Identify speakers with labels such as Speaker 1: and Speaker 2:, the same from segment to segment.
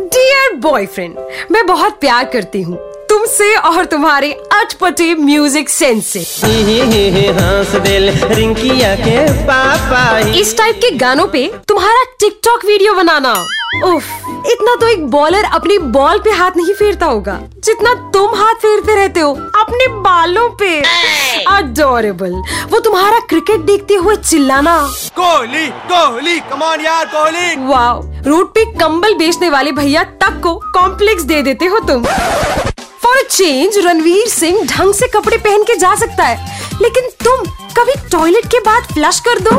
Speaker 1: Dear boyfriend मैं बहुत प्यार करती हूँ। तुमसे और तुम्हारे अटपटे म्यूज़िक सेंस से। इस टाइप के गानों पे तुम्हारा टिकटॉक वीडियो बनाना। उफ, इतना तो एक बॉलर अपनी बॉल पे हाथ नहीं फेरता होगा। जितना तुम हाथ फेरते रहते हो अपने बालों पे। अडोरेबल वो तुम्हारा क्रिकेट देखते हुए चिल्लाना।
Speaker 2: कोहली कोहली कमान यार कोहली।
Speaker 1: वाओ रोड पे कंबल बेचने वाले भैया तक को कॉम्प्लेक्स दे देते हो तुम। फॉर चेंज रणवीर सिंह ढंग से कपड़े पहन के जा सकता है। लेकिन तुम कभी टॉयलेट के बाद फ्लश कर दो।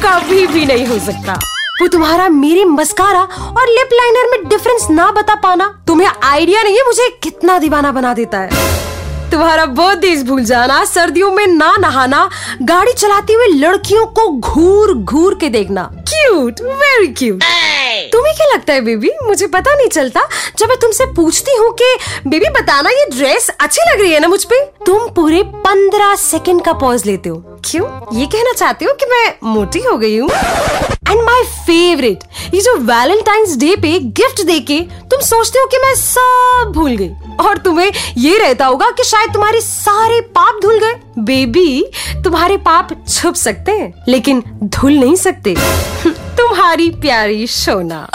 Speaker 1: कभी भी नहीं हो सकता। वो तुम्हारा मेरे मस्कारा और लिप लाइनर में डिफरेंस ना बता पाना। तुम्हें आइडिया नहीं है मुझे कितना दीवाना बना देता है। तुम्हारा बहुत भूल जाना, सर्दियों में ना नहाना, गाड़ी चलाते हुए लड़कियों को घूर घूर के देखना। क्यूट वेरी क्यूट तुम्हें क्या लगता है, बेबी? मुझे पता नहीं चलता। जब मैं तुमसे पूछती हूँ कि, बेबी, बताना ये ड्रेस अच्छी लग रही है ना मुझ पे? तुम पूरे पंद्रह सेकंड का पॉज लेते हो। क्यों? ये कहना चाहते हो कि मैं मोटी हो गई हूँ? एंड माई फेवरेट ये जो वैलेंटाइंस डे पे गिफ्ट दे के तुम सोचते हो कि मैं सब भूल गई। और तुम्हें ये रहता होगा कि शायद तुम्हारे सारे पाप धुल गए। बेबी तुम्हारे पाप छुप सकते हैं, लेकिन धुल नहीं सकते। तुम्हारी प्यारी सोना।